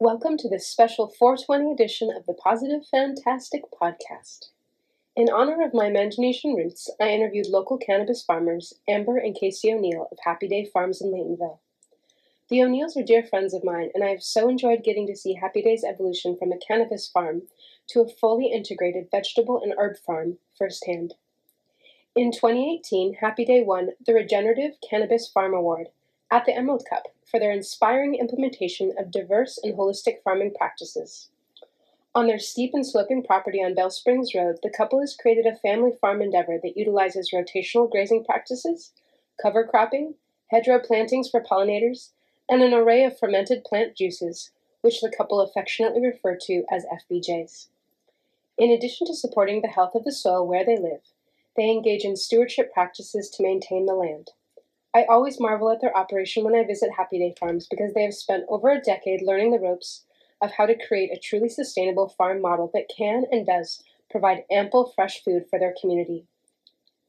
Welcome to this special 420 edition of the Positive Fantastic podcast. In honor of my imagination roots, I interviewed local cannabis farmers Amber and Casey O'Neill of Happy Day Farms in Laytonville. The O'Neills are dear friends of mine, and I have so enjoyed getting to see Happy Day's evolution from a cannabis farm to a fully integrated vegetable and herb farm firsthand. In 2018, Happy Day won the Regenerative Cannabis Farm Award at the Emerald Cup for their inspiring implementation of diverse and holistic farming practices. On their steep and sloping property on Bell Springs Road, the couple has created a family farm endeavor that utilizes rotational grazing practices, cover cropping, hedgerow plantings for pollinators, and an array of fermented plant juices, which the couple affectionately refer to as FPJs. In addition to supporting the health of the soil where they live, they engage in stewardship practices to maintain the land. I always marvel at their operation when I visit Happy Day Farms because they have spent over a decade learning the ropes of how to create a truly sustainable farm model that can and does provide ample fresh food for their community.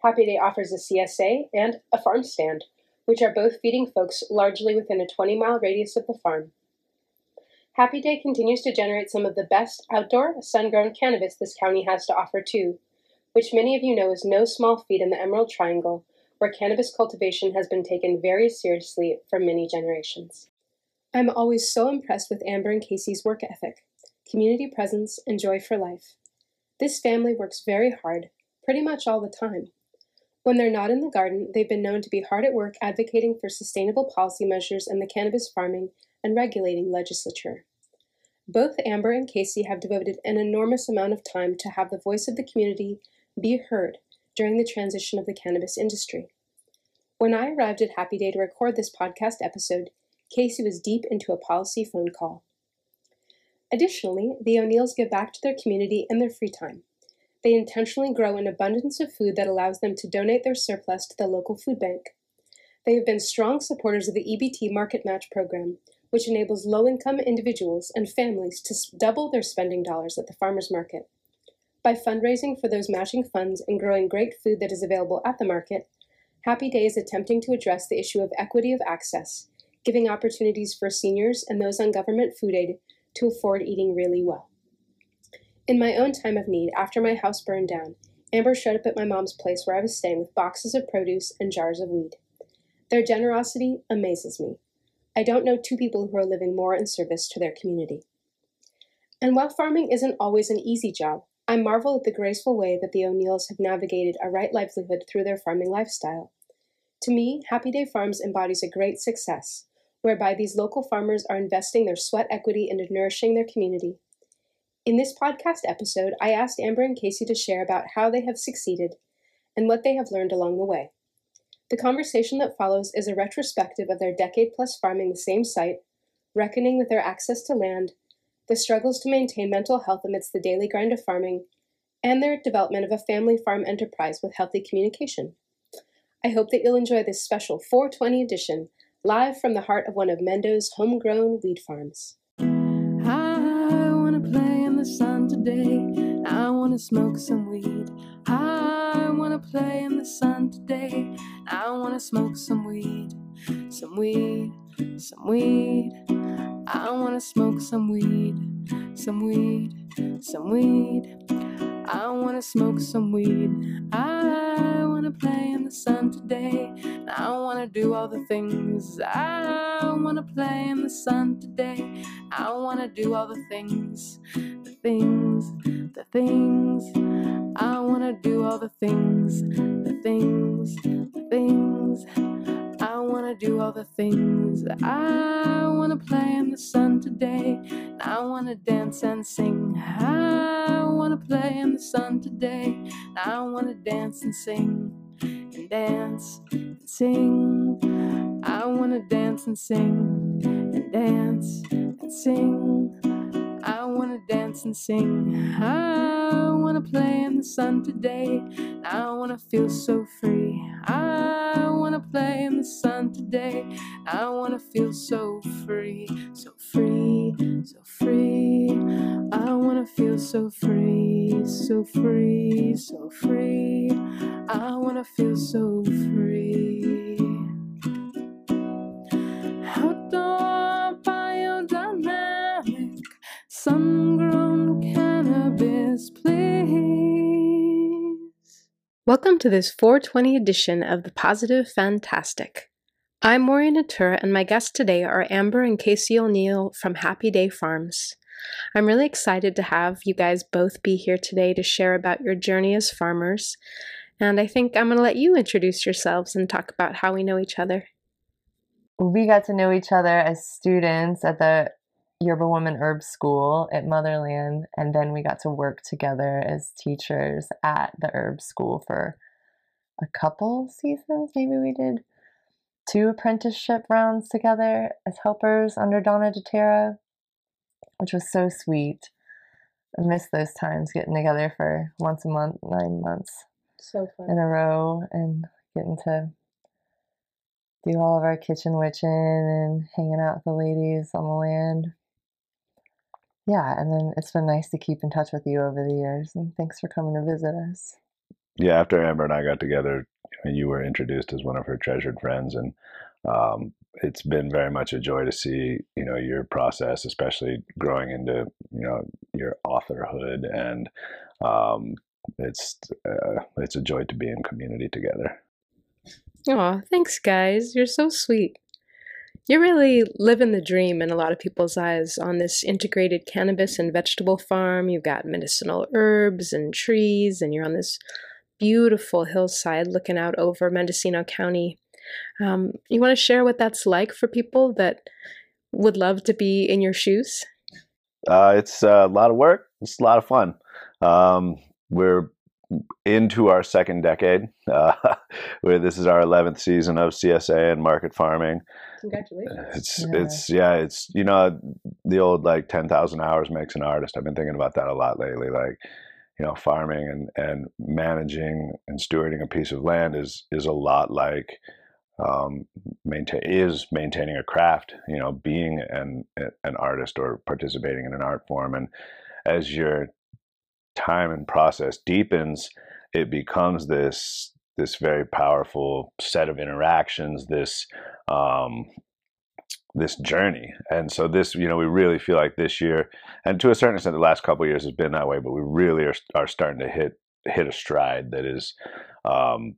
Happy Day offers a CSA and a farm stand, which are both feeding folks largely within a 20 mile radius of the farm. Happy Day continues to generate some of the best outdoor, sun grown cannabis this county has to offer, too, which many of you know is no small feat in the Emerald Triangle where cannabis cultivation has been taken very seriously for many generations. I'm always so impressed with Amber and Casey's work ethic, community presence, and joy for life. This family works very hard, pretty much all the time. When they're not in the garden, they've been known to be hard at work advocating for sustainable policy measures in the cannabis farming and regulating legislature. Both Amber and Casey have devoted an enormous amount of time to have the voice of the community be heard during the transition of the cannabis industry. When I arrived at Happy Day to record this podcast episode, Casey was deep into a policy phone call. Additionally, the O'Neills give back to their community in their free time. They intentionally grow an abundance of food that allows them to donate their surplus to the local food bank. They have been strong supporters of the EBT Market Match program, which enables low income individuals and families to double their spending dollars at the farmers market. By fundraising for those matching funds and growing great food that is available at the market, Happy Day is attempting to address the issue of equity of access, giving opportunities for seniors and those on government food aid to afford eating really well. In my own time of need, after my house burned down, Amber showed up at my mom's place where I was staying with boxes of produce and jars of weed. Their generosity amazes me. I don't know two people who are living more in service to their community. And while farming isn't always an easy job, I marvel at the graceful way that the O'Neills have navigated a right livelihood through their farming lifestyle. To me, Happy Day Farms embodies a great success, whereby these local farmers are investing their sweat equity into nourishing their community. In this podcast episode, I asked Amber and Casey to share about how they have succeeded and what they have learned along the way. The conversation that follows is a retrospective of their decade plus farming the same site, reckoning with their access to land, the struggles to maintain mental health amidst the daily grind of farming, and their development of a family farm enterprise with healthy communication. I hope that you'll enjoy this special 420 edition, live from the heart of one of Mendo's homegrown weed farms. I wanna play in the sun today. I wanna smoke some weed. I wanna play in the sun today. I wanna smoke some weed. Some weed, some weed. I wanna smoke some weed, some weed, some weed. I wanna smoke some weed. I wanna play in the sun today. I wanna do all the things. I wanna play in the sun today. I wanna do all the things, the things, the things. I wanna do all the things, the things, the things. I wanna do all the things. I wanna play in the sun today. I wanna dance and sing. I wanna play in the sun today. I wanna dance and sing. And dance and sing. I wanna dance and sing. And dance and sing. I wanna dance and sing. I wanna play in the sun today. I wanna feel so free. I wanna play in the sun today. I wanna feel so free, so free, so free. I wanna feel so free, so free, so free. I wanna feel so free. Welcome to this 420 edition of the Positive Fantastic. I'm Maureen Natura, and my guests today are Amber and Casey O'Neill from Happy Day Farms. I'm really excited to have you guys both be here today to share about your journey as farmers. And I think I'm going to let you introduce yourselves and talk about how we know each other. We got to know each other as students at the Yerba Woman Herb School at Motherland, and then we got to work together as teachers at the Herb School for a couple seasons. Maybe we did two apprenticeship rounds together as helpers under Donna d'Terra, which was so sweet. I miss those times getting together for once a month, nine months So fun. in a row, and getting to do all of our kitchen witching and hanging out with the ladies on the land. Yeah, and then it's been nice to keep in touch with you over the years, and thanks for coming to visit us. yeah, after Amber and I got together, you, you were introduced as one of her treasured friends, and um, it's been very much a joy to see you know your process, especially growing into you know your authorhood, and um, it's uh, it's a joy to be in community together. Aw, thanks, guys. You're so sweet. You're really living the dream in a lot of people's eyes on this integrated cannabis and vegetable farm. You've got medicinal herbs and trees, and you're on this beautiful hillside looking out over Mendocino County. Um, you want to share what that's like for people that would love to be in your shoes? Uh, it's a lot of work. It's a lot of fun. Um, we're into our second decade. Uh, where this is our eleventh season of CSA and market farming. Congratulations. It's Yeah. it's yeah, it's you know the old like ten thousand hours makes an artist. I've been thinking about that a lot lately. Like you know, farming and and managing and stewarding a piece of land is is a lot like um, maintain is maintaining a craft. You know, being an an artist or participating in an art form, and as your time and process deepens, it becomes this this very powerful set of interactions. This um, this journey. And so this, you know, we really feel like this year, and to a certain extent, the last couple years has been that way. But we really are are starting to hit hit a stride that is um,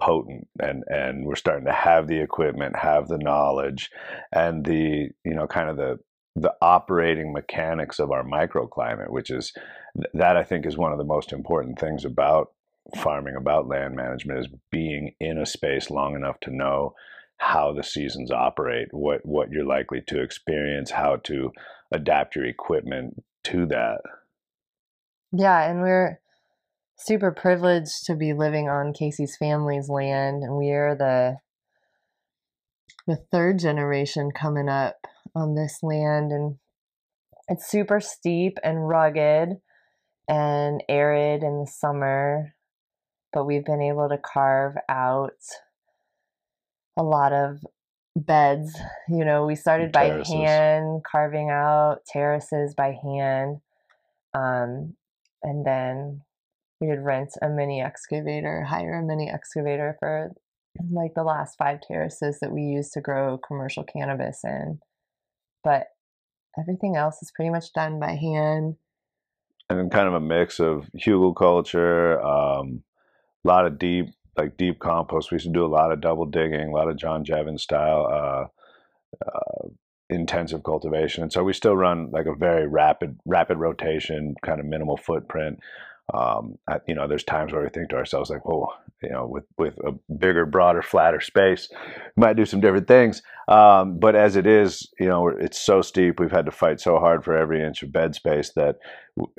potent, and and we're starting to have the equipment, have the knowledge, and the you know kind of the the operating mechanics of our microclimate, which is that I think is one of the most important things about farming, about land management, is being in a space long enough to know how the seasons operate, what what you're likely to experience, how to adapt your equipment to that. Yeah, and we're super privileged to be living on Casey's family's land, and we are the the third generation coming up on this land, and it's super steep and rugged and arid in the summer, but we've been able to carve out a lot of beds. You know, we started by Terraces. hand, carving out terraces by hand. Um, and then we would rent a mini excavator, hire a mini excavator for like the last five terraces that we used to grow commercial cannabis in. But everything else is pretty much done by hand. and kind of a mix of hugelkultur, um, a lot of deep, like deep compost. We used to do a lot of double digging, a lot of John Jeavons style uh, uh, intensive cultivation, and so we still run like a very rapid, rapid rotation, kind of minimal footprint. Um, I- you know, there's times where we think to ourselves like, "Whoa, you know, with with a bigger, broader, flatter space, we might do some different things." Um, but as it is, you know, it's so steep. We've had to fight so hard for every inch of bed space that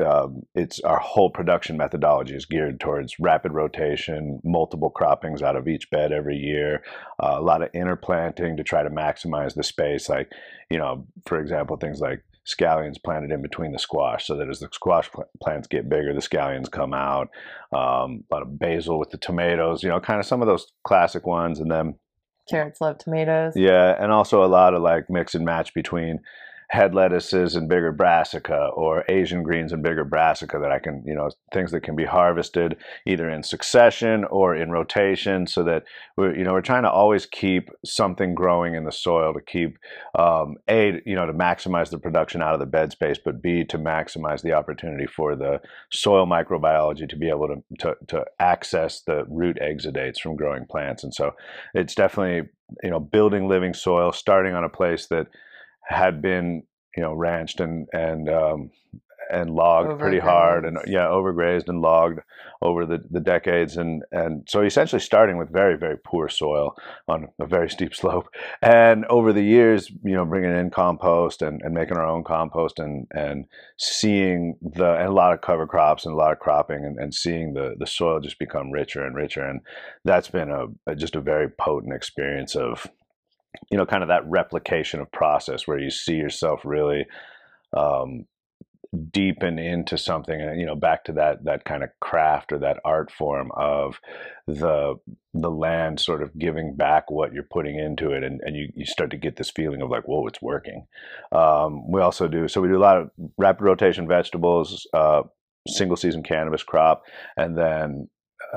um, it's our whole production methodology is geared towards rapid rotation, multiple croppings out of each bed every year, uh, a lot of interplanting to try to maximize the space. Like, you know, for example, things like scallions planted in between the squash, so that as the squash pl- plants get bigger, the scallions come out. Um, a lot of basil with the tomatoes, you know, kind of some of those classic ones, and then Carrots love tomatoes. yeah, and also a lot of like mix and match between head lettuces and bigger brassica or Asian greens and bigger brassica that I can, you know, things that can be harvested either in succession or in rotation so that we're, you know, we're trying to always keep something growing in the soil to keep, um, A, you know, to maximize the production out of the bed space, but B, to maximize the opportunity for the soil microbiology to be able to, to, to access the root exudates from growing plants. And so it's definitely, you know, building living soil, starting on a place that had been you know ranched and and um, and logged overgrazed. pretty hard and yeah overgrazed and logged over the, the decades and and so essentially starting with very very poor soil on a very steep slope and over the years you know bringing in compost and, and making our own compost and and seeing the and a lot of cover crops and a lot of cropping and, and seeing the the soil just become richer and richer and that's been a, a just a very potent experience of you know, kind of that replication of process where you see yourself really um, deepen into something, and you know, back to that that kind of craft or that art form of the the land sort of giving back what you're putting into it, and, and you, you start to get this feeling of like, whoa, it's working. Um, we also do so we do a lot of rapid rotation vegetables, uh, single season cannabis crop, and then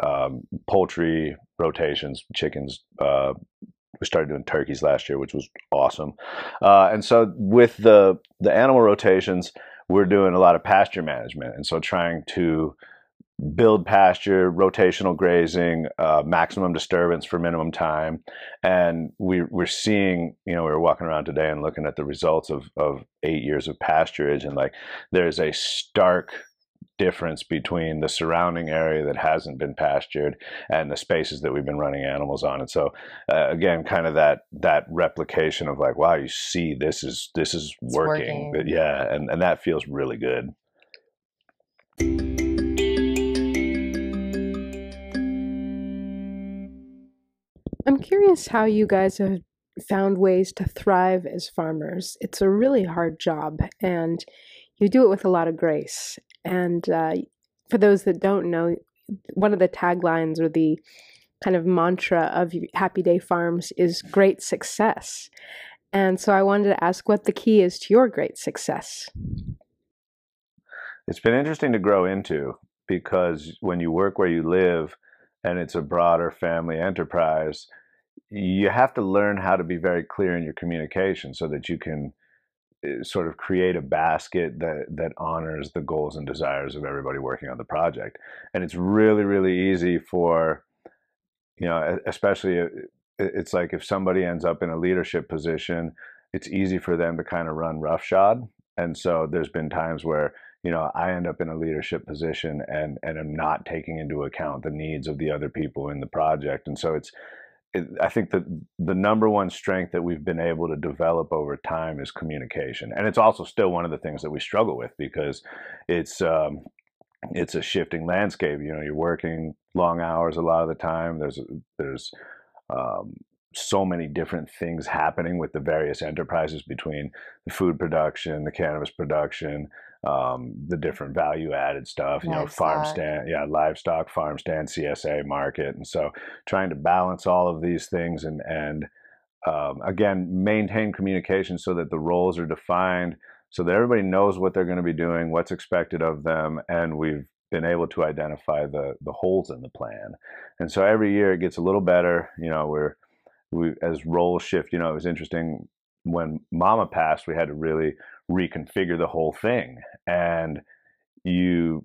um, poultry rotations, chickens, uh, we started doing turkeys last year, which was awesome. Uh, and so with the the animal rotations, we're doing a lot of pasture management, and so trying to build pasture, rotational grazing, uh, maximum disturbance for minimum time, and we, we're seeing, you know, we were walking around today and looking at the results of of eight years of pasturage, and like there's a stark difference between the surrounding area that hasn't been pastured and the spaces that we've been running animals on. And so uh, again kind of that that replication of like wow you see this is this is working, working. But yeah and, and that feels really good. I'm curious how you guys have found ways to thrive as farmers. It's a really hard job and you do it with a lot of grace and uh, for those that don't know, one of the taglines or the kind of mantra of Happy Day Farms is great success. And so I wanted to ask what the key is to your great success. It's been interesting to grow into because when you work where you live and it's a broader family enterprise, you have to learn how to be very clear in your communication so that you can sort of create a basket that that honors the goals and desires of everybody working on the project. And it's really really easy for you know especially uh, it's like if somebody ends up in a leadership position it's easy for them to kind of run roughshod. And so there's been times where you know i end up in a leadership position and and i'm not taking into account the needs of the other people in the project. And so it's I think that the number one strength that we've been able to develop over time is communication, and it's also still one of the things that we struggle with because it's um, it's a shifting landscape. You know, you're working long hours a lot of the time. There's there's um, so many different things happening with the various enterprises between the food production, the cannabis production, um, the different value added stuff, you livestock. know, farm stand, yeah, livestock, farm stand, CSA market. And so trying to balance all of these things and, and um, again, maintain communication so that the roles are defined so that everybody knows what they're going to be doing, what's expected of them. And we've been able to identify the, the holes in the plan. And so every year it gets a little better. You know, we're, we, as roles shift, you know, it was interesting when mama passed, we had to really reconfigure the whole thing. And you,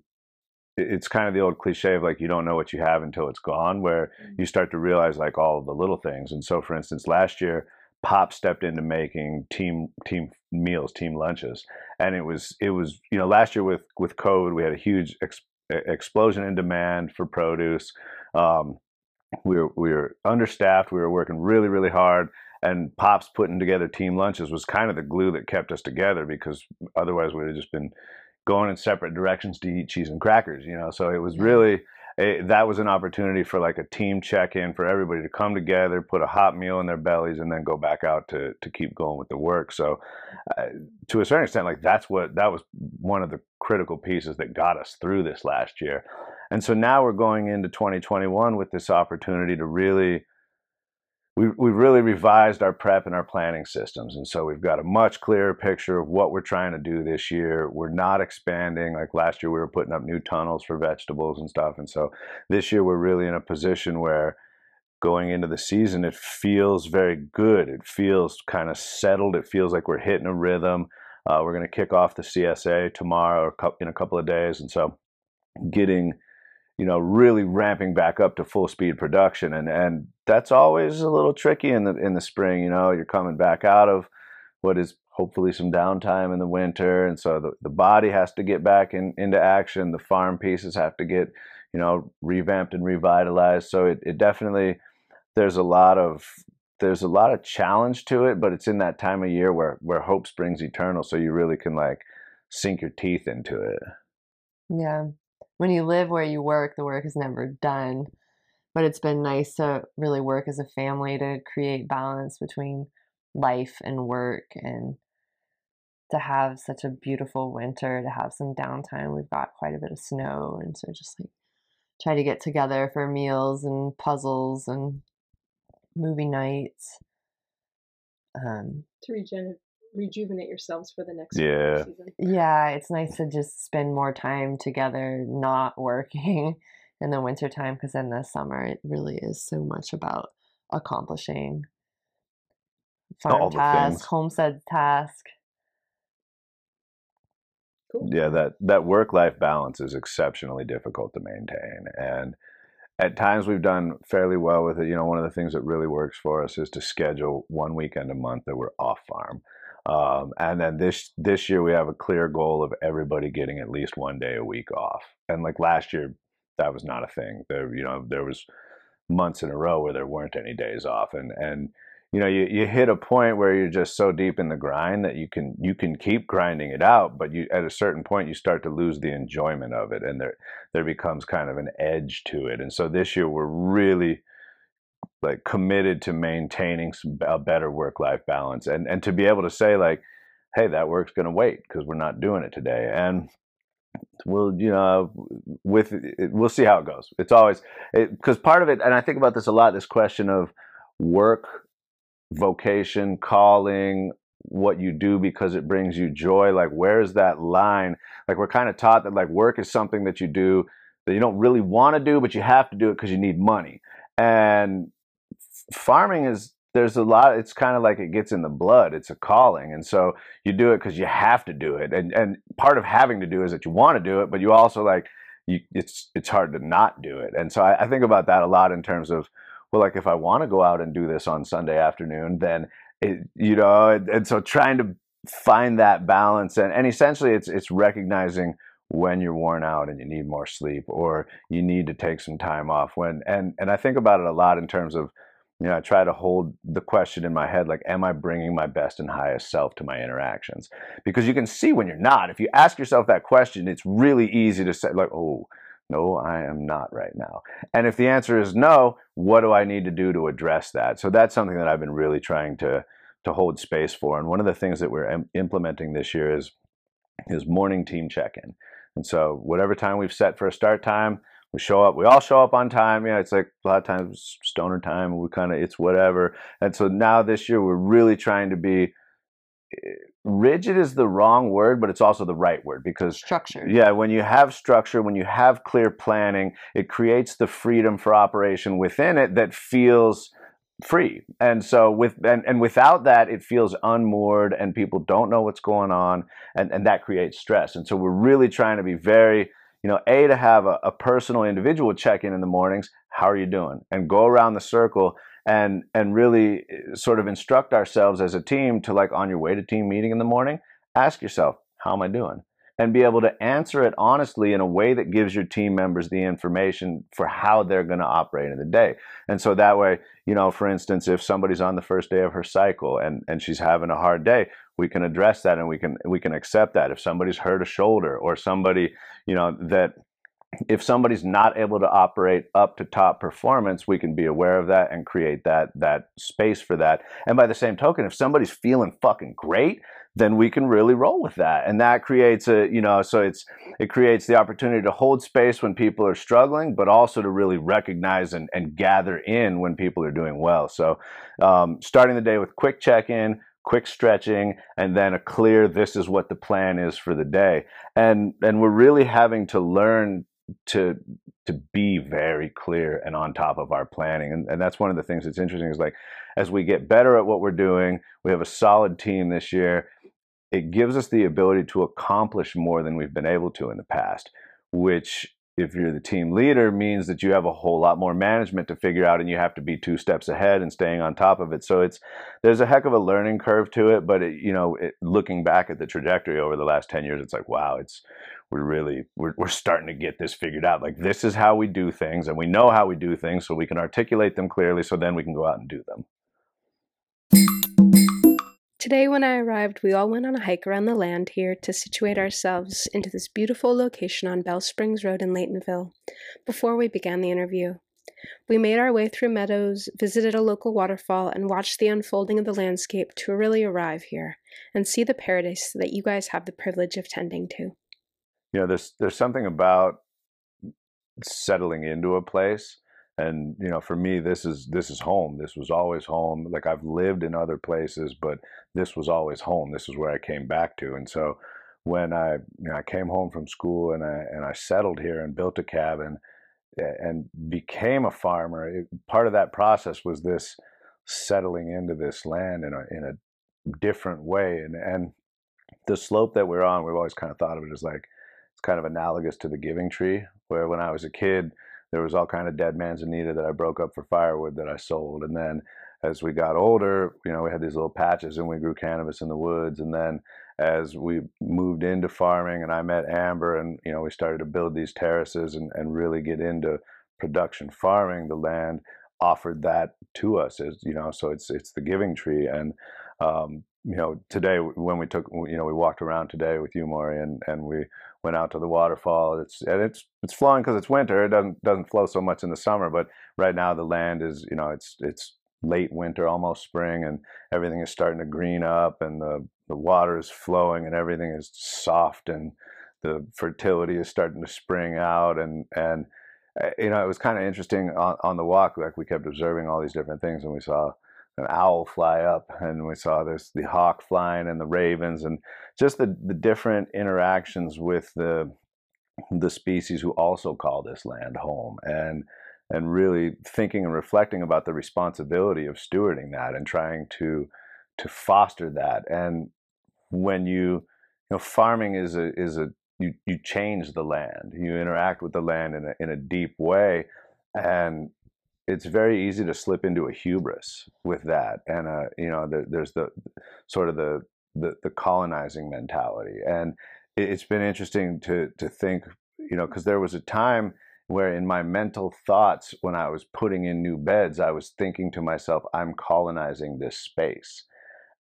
it's kind of the old cliche of like, you don't know what you have until it's gone, where mm. you start to realize like all the little things. And so, for instance, last year, Pop stepped into making team team meals, team lunches, and it was it was you know last year with with COVID we had a huge ex- explosion in demand for produce. Um, we were we were understaffed. We were working really really hard, and pops putting together team lunches was kind of the glue that kept us together because otherwise we'd have just been going in separate directions to eat cheese and crackers you know? So it was really a, that was an opportunity for like a team check-in for everybody to come together put a hot meal in their bellies and then go back out to to keep going with the work. So uh, to a certain extent like that's what that was one of the critical pieces that got us through this last year and so now we're going into 2021 with this opportunity to really we, we've really revised our prep and our planning systems. And so we've got a much clearer picture of what we're trying to do this year. We're not expanding. Like last year, we were putting up new tunnels for vegetables and stuff. And so this year, we're really in a position where going into the season, it feels very good. It feels kind of settled. It feels like we're hitting a rhythm. Uh, we're going to kick off the CSA tomorrow or in a couple of days. And so getting you know, really ramping back up to full speed production, and and that's always a little tricky in the in the spring. You know, you're coming back out of what is hopefully some downtime in the winter, and so the, the body has to get back in, into action. The farm pieces have to get you know revamped and revitalized. So it, it definitely there's a lot of there's a lot of challenge to it, but it's in that time of year where where hope springs eternal. So you really can like sink your teeth into it. Yeah when you live where you work, the work is never done. But it's been nice to really work as a family to create balance between life and work and to have such a beautiful winter, to have some downtime. We've got quite a bit of snow, and so just like try to get together for meals and puzzles and movie nights. Um, to regenerate rejuvenate yourselves for the next yeah season. Yeah, it's nice to just spend more time together, not working in the wintertime because in the summer it really is so much about accomplishing farm All task, homestead task. Cool. Yeah, that that work life balance is exceptionally difficult to maintain and at times we've done fairly well with it. You know, one of the things that really works for us is to schedule one weekend a month that we're off farm. Um, and then this this year we have a clear goal of everybody getting at least one day a week off. And like last year, that was not a thing. There, you know, there was months in a row where there weren't any days off, and and you know, you, you hit a point where you're just so deep in the grind that you can you can keep grinding it out, but you at a certain point you start to lose the enjoyment of it, and there there becomes kind of an edge to it. And so this year we're really like committed to maintaining a better work life balance and and to be able to say like hey that work's going to wait because we're not doing it today. And we'll you know with we'll see how it goes. It's always because part of it and i think about this a lot this question of work vocation calling what you do because it brings you joy like where's that line? Like we're kind of taught that like work is something that you do that you don't really want to do but you have to do it because you need money. And farming is there's a lot it's kind of like it gets in the blood it's a calling and so you do it because you have to do it and and part of having to do is that you want to do it but you also like you it's it's hard to not do it and so I, I think about that a lot in terms of well like if i want to go out and do this on sunday afternoon then it you know and, and so trying to find that balance and and essentially it's it's recognizing when you're worn out and you need more sleep or you need to take some time off when and and I think about it a lot in terms of you know, I try to hold the question in my head like, am I bringing my best and highest self to my interactions? Because you can see when you're not. If you ask yourself that question, it's really easy to say, like, oh, no, I am not right now. And if the answer is no, what do I need to do to address that? So that's something that I've been really trying to to hold space for. And one of the things that we're Im- implementing this year is is morning team check-in. And so whatever time we've set for a start time, we show up we all show up on time you know it's like a lot of times stoner time we kind of it's whatever. And so now this year we're really trying to be eh, rigid is the wrong word but it's also the right word because structure yeah when you have structure when you have clear planning it creates the freedom for operation within it that feels free. And so with and, and without that it feels unmoored and people don't know what's going on and and that creates stress. And so we're really trying to be very you know, A, to have a, a personal individual check in in the mornings, how are you doing? And go around the circle and and really eh, sort of instruct ourselves as a team to like on your way to team meeting in the morning, ask yourself, how am I doing? And be able to answer it honestly in a way that gives your team members the information for how they're going to operate in the day. And so that way, you know, for instance, if somebody's on the first day of her cycle and, and she's having a hard day, we can address that and we can we can accept that if somebody's hurt a shoulder or somebody you know that if somebody's not able to operate up to top performance, we can be aware of that and create that that space for that. And by the same token, if somebody's feeling fucking great, then we can really roll with that. And that creates a, you know, so it's it creates the opportunity to hold space when people are struggling, but also to really recognize and, and gather in when people are doing well. So um, starting the day with quick check-in, quick stretching and then a clear this is what the plan is for the day. And and we're really having to learn to to be very clear and on top of our planning. And, and that's one of the things that's interesting is like as we get better at what we're doing we have a solid team this year it gives us the ability to accomplish more than we've been able to in the past which if you're the team leader means that you have a whole lot more management to figure out and you have to be two steps ahead and staying on top of it. So it's there's a heck of a learning curve to it but it, you know it, looking back at the trajectory over the last 10 years it's like wow it's we're really we're, we're starting to get this figured out. Like this is how we do things and we know how we do things so we can articulate them clearly so then we can go out and do them Today, when I arrived, we all went on a hike around the land here to situate ourselves into this beautiful location on Bell Springs Road in Laytonville before we began the interview. We made our way through meadows, visited a local waterfall, and watched the unfolding of the landscape to really arrive here and see the paradise that you guys have the privilege of tending to. You know, there's there's something about settling into a place and you know for me this is this is home. This was always home. Like i've lived in other places but this was always home. This is where i came back to. And so when i you know i came home from school and i and i settled here and built a cabin and became a farmer it, part of that process was this settling into this land in a in a different way. And and the slope that we're on we've always kind of thought of it as like it's kind of analogous to the giving tree where when i was a kid there was all kind of dead manzanita that I broke up for firewood that I sold. And then as we got older, you know, we had these little patches and we grew cannabis in the woods. And then as we moved into farming and I met Amber and, you know, we started to build these terraces and, and really get into production farming, the land offered that to us as, you know, so it's, it's the giving tree. And, um, you know, today when we took, you know, we walked around today with you, Maury, and, and we went out to the waterfall. It's and it's it's flowing because it's winter. It doesn't doesn't flow so much in the summer, but right now the land is, you know, it's it's late winter, almost spring, and everything is starting to green up, and the the water is flowing, and everything is soft, and the fertility is starting to spring out, and and eh, you know, it was kind of interesting on, on the walk. Like we kept observing all these different things, and we saw an owl fly up and we saw this the hawk flying and the ravens and just the, the different interactions with the the species who also call this land home and and really thinking and reflecting about the responsibility of stewarding that and trying to to foster that. And when you you know farming is a is a you, you change the land. You interact with the land in a, in a deep way and it's very easy to slip into a hubris with that and uh, you know the, there's the sort of the, the, the colonizing mentality and it, has been interesting to to think you know because there was a time where in my mental thoughts when i was putting in new beds i was thinking to myself i'm colonizing this space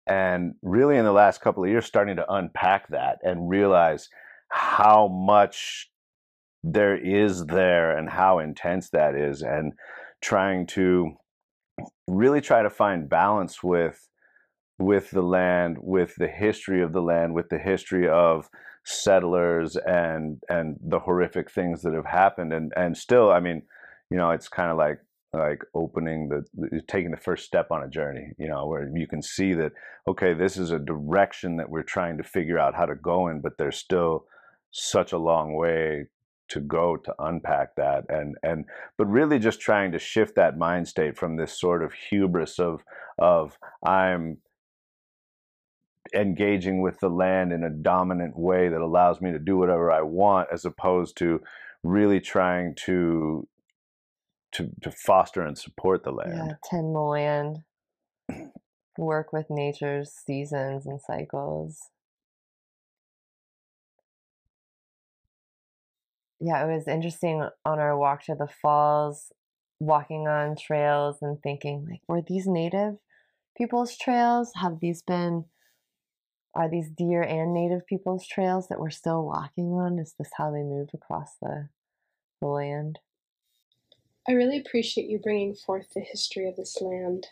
and really in the last couple of years starting to unpack that and realize how much there is there and how intense that is and trying to really try to find balance with with the land, with the history of the land, with the history of settlers and and the horrific things that have happened. And and still I mean, you know, it's kind of like like opening the taking the first step on a journey you know where you can see that okay this is a direction that we're trying to figure out how to go in but there's still such a long way to go to unpack that and and but really just trying to shift that mind state from this sort of hubris of of I'm engaging with the land in a dominant way that allows me to do whatever I want as opposed to really trying to to to foster and support the land. Yeah, tend the land. Work with nature's seasons and cycles. Yeah, it was interesting on our walk to the falls, walking on trails and thinking like, were these native people's trails? Have these been are these deer and native people's trails that we're still walking on? Is this how they move across the the land. I really appreciate you bringing forth the history of this land.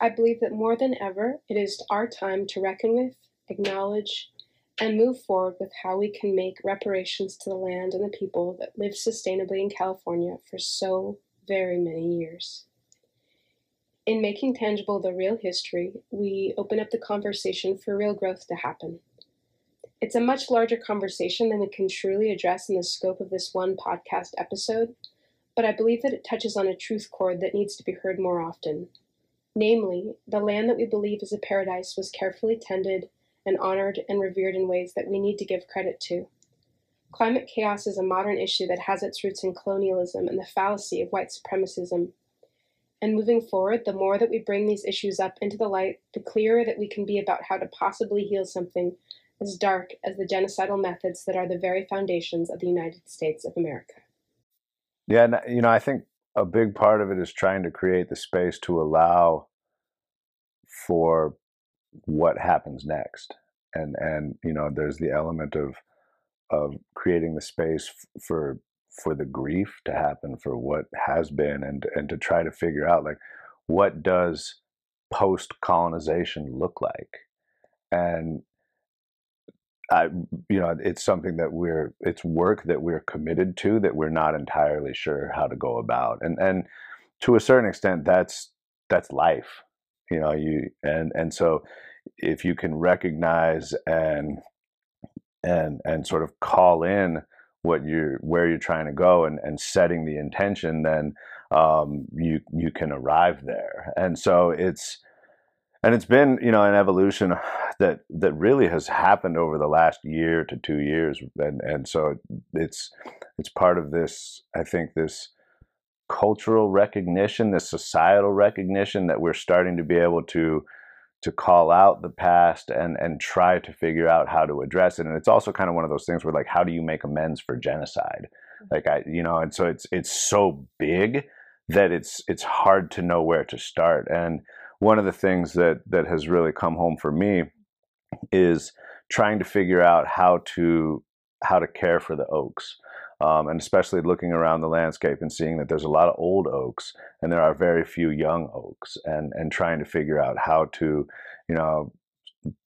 I believe that more than ever, it is our time to reckon with, acknowledge, and move forward with how we can make reparations to the land and the people that lived sustainably in California for so very many years. In making tangible the real history, we open up the conversation for real growth to happen. It's a much larger conversation than we can truly address in the scope of this one podcast episode, but I believe that it touches on a truth chord that needs to be heard more often. Namely, the land that we believe is a paradise was carefully tended and honored and revered in ways that we need to give credit to. Climate chaos is a modern issue that has its roots in colonialism and the fallacy of white supremacism. And moving forward, the more that we bring these issues up into the light, the clearer that we can be about how to possibly heal something as dark as the genocidal methods that are the very foundations of the United States of America. Yeah, and, you know, I think a big part of it is trying to create the space to allow for what happens next. And and you know, there's the element of of creating the space f- for for the grief to happen for what has been and and to try to figure out like what does post colonization look like and I, you know, it's something that we're, it's work that we're committed to that we're not entirely sure how to go about, and and to a certain extent, that's that's life, you know. You and and so if you can recognize and and and sort of call in what you're where you're trying to go and and setting the intention, then um, you you can arrive there. And so it's and it's been you know an evolution that that really has happened over the last year to two years and and so it's it's part of this i think this cultural recognition this societal recognition that we're starting to be able to to call out the past and and try to figure out how to address it. And it's also kind of one of those things where like how do you make amends for genocide? Mm-hmm. Like i you know and so it's it's so big that it's it's hard to know where to start. And one of the things that that has really come home for me is trying to figure out how to how to care for the oaks um, and especially looking around the landscape and seeing that there's a lot of old oaks and there are very few young oaks and and trying to figure out how to you know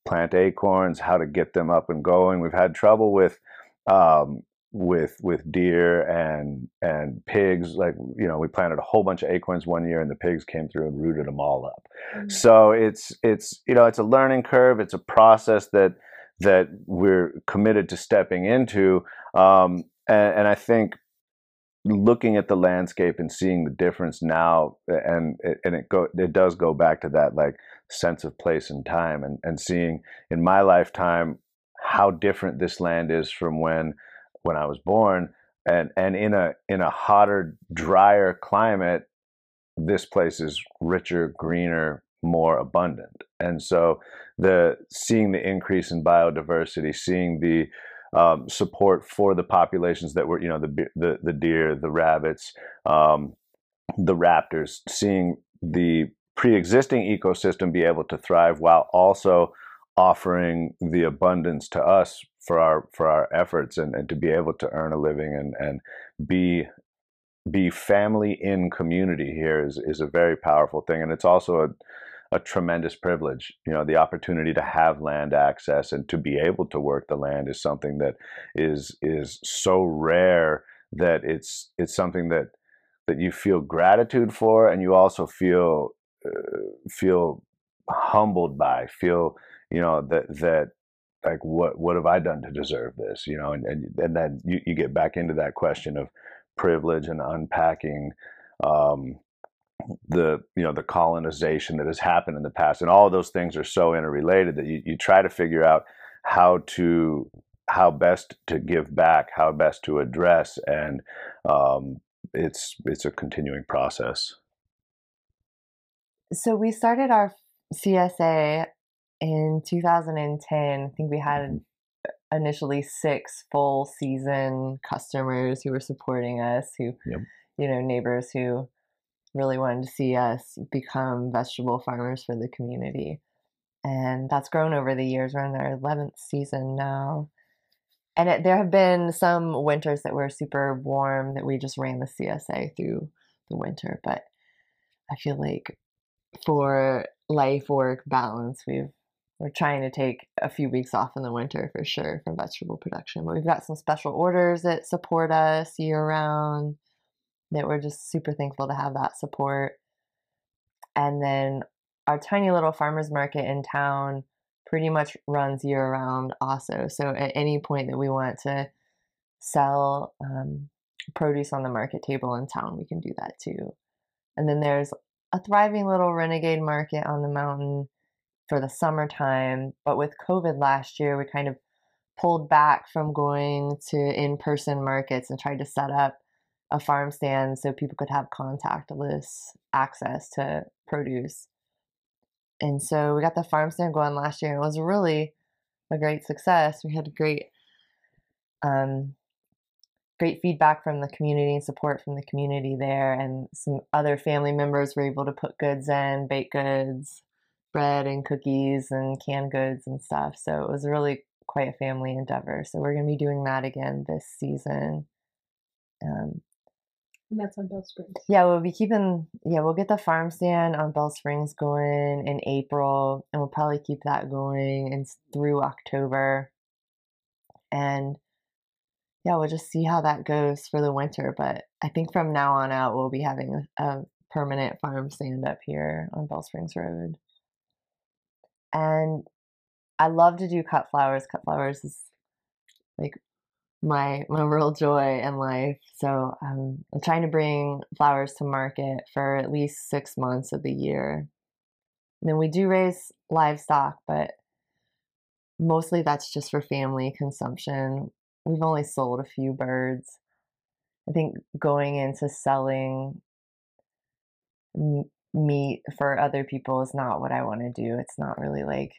plant acorns how to get them up and going. We've had trouble with um, with with deer and and pigs like you know we planted a whole bunch of acorns one year and the pigs came through and rooted them all up. Mm-hmm. so it's it's you know it's a learning curve. It's a process that that we're committed to stepping into. Um, and, and i think looking at the landscape and seeing the difference now and and it go it does go back to that like sense of place and time and and seeing in my lifetime how different this land is from when when I was born, and and in a in a hotter, drier climate, this place is richer, greener, more abundant. And so the seeing the increase in biodiversity, seeing the um, support for the populations that were, you know, the the, the deer, the rabbits, um, the raptors, seeing the pre-existing ecosystem be able to thrive while also offering the abundance to us for our for our efforts and, and to be able to earn a living and and be be family in community here is is a very powerful thing. And it's also a a tremendous privilege. You know, the opportunity to have land access and to be able to work the land is something that is is so rare that it's it's something that that you feel gratitude for, and you also feel uh, feel humbled by, feel you know that that like what what have I done to deserve this? You know, and and, and then you, you get back into that question of privilege and unpacking um, the you know the colonization that has happened in the past, and all those things are so interrelated that you, you try to figure out how to how best to give back, how best to address, and um, it's it's a continuing process. So we started our CSA in 2010, I think we had mm-hmm. initially six full season customers who were supporting us, who, yep. you know, neighbors who really wanted to see us become vegetable farmers for the community. And that's grown over the years. We're in our 11th season now. and it, there have been some winters that were super warm that we just ran the CSA through the winter. But I feel like for life work balance, we've we're trying to take a few weeks off in the winter for sure from vegetable production. But we've got some special orders that support us year round that we're just super thankful to have that support. And then our tiny little farmers market in town pretty much runs year round also. So at any point that we want to sell um, produce on the market table in town, we can do that too. And then there's a thriving little renegade market on the mountain for the summertime. But with COVID last year, we kind of pulled back from going to in person markets and tried to set up a farm stand so people could have contactless access to produce. And so we got the farm stand going last year. It was really a great success. We had great, um, great feedback from the community and support from the community there. And some other family members were able to put goods in, baked goods, bread and cookies and canned goods and stuff. So it was really quite a family endeavor. So we're going to be doing that again this season. Um, And that's on Bell Springs. yeah, we'll be keeping. Yeah, we'll get the farm stand on Bell Springs going in April, and we'll probably keep that going and through October. And yeah, we'll just see how that goes for the winter. But I think from now on out, we'll be having a, a permanent farm stand up here on Bell Springs Road. And I love to do cut flowers. Cut flowers is like my my real joy in life. So um, I'm trying to bring flowers to market for at least six months of the year. And then we do raise livestock, but mostly that's just for family consumption. We've only sold a few birds. I think going into selling meat for other people is not what I want to do. It's not really like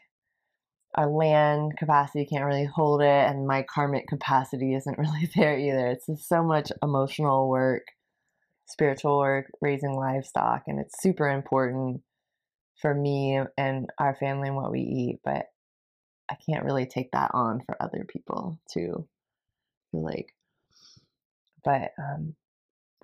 our land capacity can't really hold it and my karmic capacity isn't really there either. It's just so much emotional work spiritual work raising livestock and it's super important for me and our family and what we eat but i can't really take that on for other people feel like. But um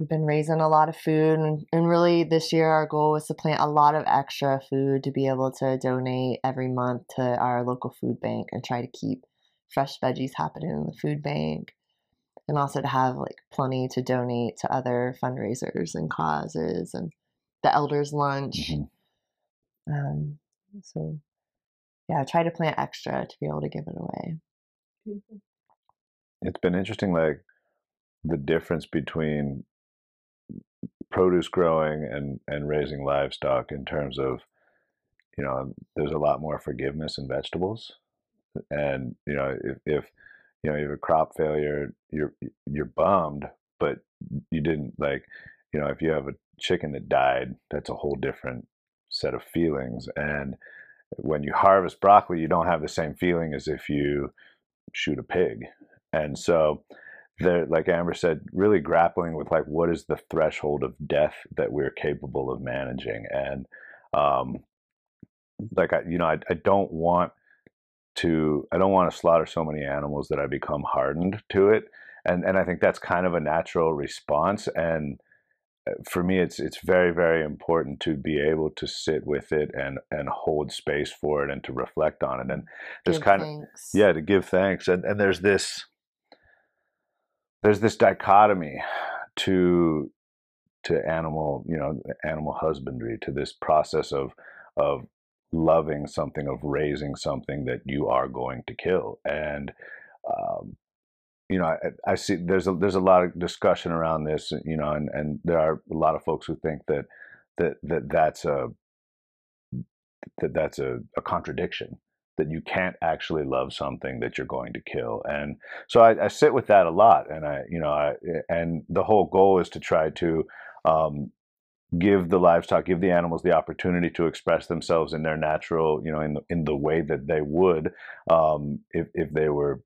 been raising a lot of food and, and really this year our goal was to plant a lot of extra food to be able to donate every month to our local food bank and try to keep fresh veggies happening in the food bank. And also to have like plenty to donate to other fundraisers and causes and the elders lunch. Mhm. um, so yeah try to plant extra to be able to give it away. It's been interesting, like the difference between produce growing and and raising livestock in terms of you know there's a lot more forgiveness in vegetables. And you know if, if you know you have a crop failure you're you're bummed but you didn't like you know if you have a chicken that died that's a whole different set of feelings. And when you harvest broccoli you don't have the same feeling as if you shoot a pig. And so they're like amber said really grappling with like what is the threshold of death that we're capable of managing? And um like i you know i, I don't want to i don't want to slaughter so many animals that i become hardened to it. And and i think that's kind of a natural response. And uh, for me it's it's very very important to be able to sit with it and and hold space for it and to reflect on it. And there's Give kind of yeah to give thanks. And and there's this there's this dichotomy to to animal you know animal husbandry to this process of of loving something of raising something that you are going to kill. And um, you know I, I see there's a there's a lot of discussion around this you know and and there are a lot of folks who think that that that that's a that that's a, a contradiction that you can't actually love something that you're going to kill. And so I, I sit with that a lot and i you know I, and the whole goal is to try to um, give the livestock give the animals the opportunity to express themselves in their natural you know in the, in the way that they would um, if, if they were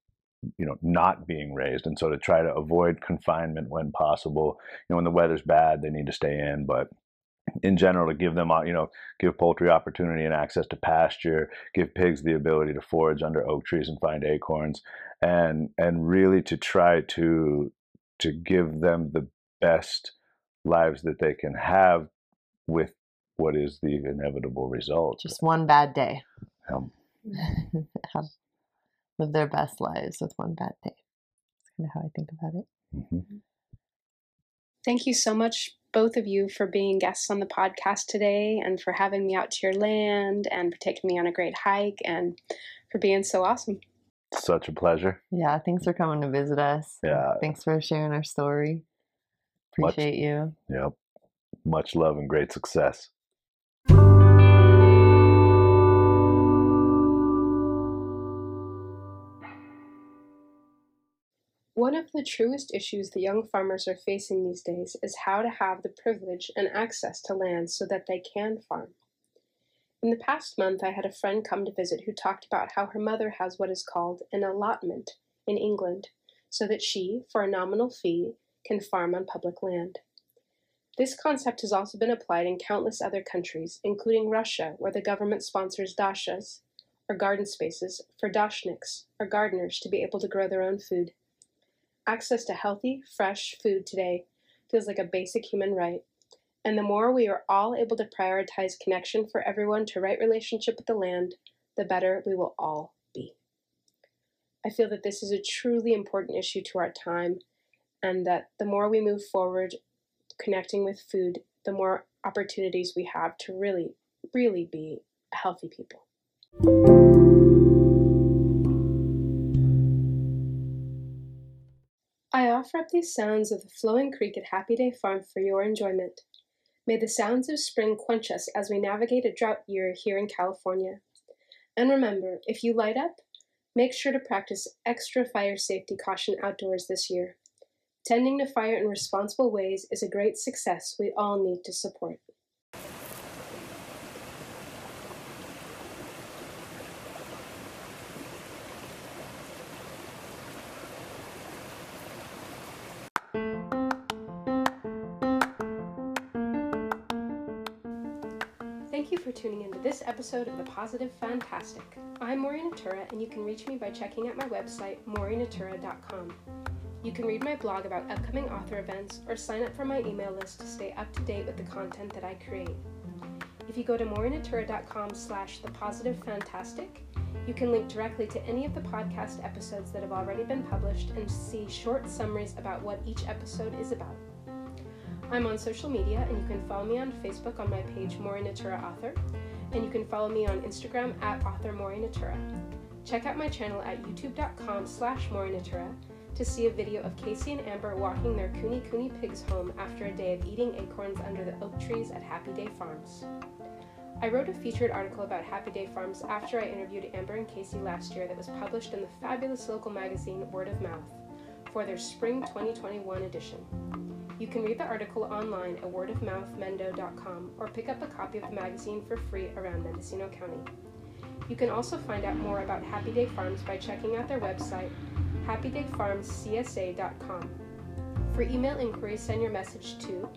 you know not being raised. And so to try to avoid confinement when possible you know when the weather's bad they need to stay in. But in general to give them uh, you know give poultry opportunity and access to pasture give pigs the ability to forage under oak trees and find acorns and and really to try to to give them the best lives that they can have with what is the inevitable result Just one bad day. Um, live their best lives with one bad day. That's kind of how I think about it. mhm. Thank you so much, both of you, for being guests on the podcast today and for having me out to your land and for taking me on a great hike and for being so awesome. such a pleasure Yeah, thanks for coming to visit us. Yeah. Thanks for sharing our story. Much- Appreciate you. yep much love and great success One of the truest issues the young farmers are facing these days is how to have the privilege and access to land so that they can farm. In the past month, I had a friend come to visit who talked about how her mother has what is called an allotment in England, so that she, for a nominal fee, can farm on public land. This concept has also been applied in countless other countries, including Russia, where the government sponsors dachas, or garden spaces, for dachniks, or gardeners, to be able to grow their own food. Access to healthy, fresh food today feels like a basic human right, and the more we are all able to prioritize connection for everyone to right relationship with the land, the better we will all be. I feel that this is a truly important issue to our time, and that the more we move forward connecting with food, the more opportunities we have to really, really be healthy people. I offer up these sounds of the flowing creek at Happy Day Farm for your enjoyment. May the sounds of spring quench us as we navigate a drought year here in California. And remember, if you light up, make sure to practice extra fire safety caution outdoors this year. Tending to fire in responsible ways is a great success we all need to support. Tuning into this episode of The Positive Fantastic. I'm Maureen Natura, and you can reach me by checking out my website, maureennatura.com. You can read my blog about upcoming author events or sign up for my email list to stay up to date with the content that I create. If you go to maureennatura.com slash the positive fantastic, you can link directly to any of the podcast episodes that have already been published and see short summaries about what each episode is about. I'm on social media, and you can follow me on Facebook on my page Maureen Natura Author, and you can follow me on Instagram at author Maureen Natura. Check out my channel at youtube.com slash Maureen Natura to see a video of Casey and Amber walking their Kune Kune pigs home after a day of eating acorns under the oak trees at Happy Day Farms. I wrote a featured article about Happy Day Farms after I interviewed Amber and Casey last year that was published in the fabulous local magazine Word of Mouth for their Spring 2021 edition. You can read the article online at wordofmouthmendo.com or pick up a copy of the magazine for free around Mendocino County. You can also find out more about Happy Day Farms by checking out their website, happydayfarmscsa.com. For email inquiries, send your message to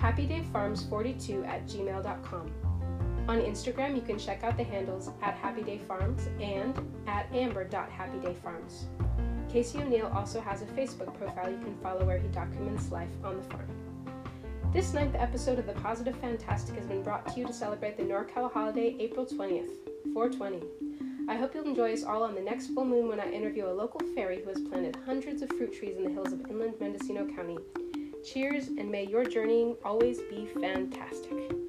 happydayfarms42 at gmail.com. On Instagram, you can check out the handles at Happy Day Farms and at amber.happydayfarms. Casey O'Neill also has a Facebook profile you can follow where he documents life on the farm. This ninth episode of The Positive Fantastic has been brought to you to celebrate the NorCal holiday April 20th, 420. I hope you'll enjoy us all on the next full moon when I interview a local fairy who has planted hundreds of fruit trees in the hills of inland Mendocino County. Cheers, and may your journeying always be fantastic.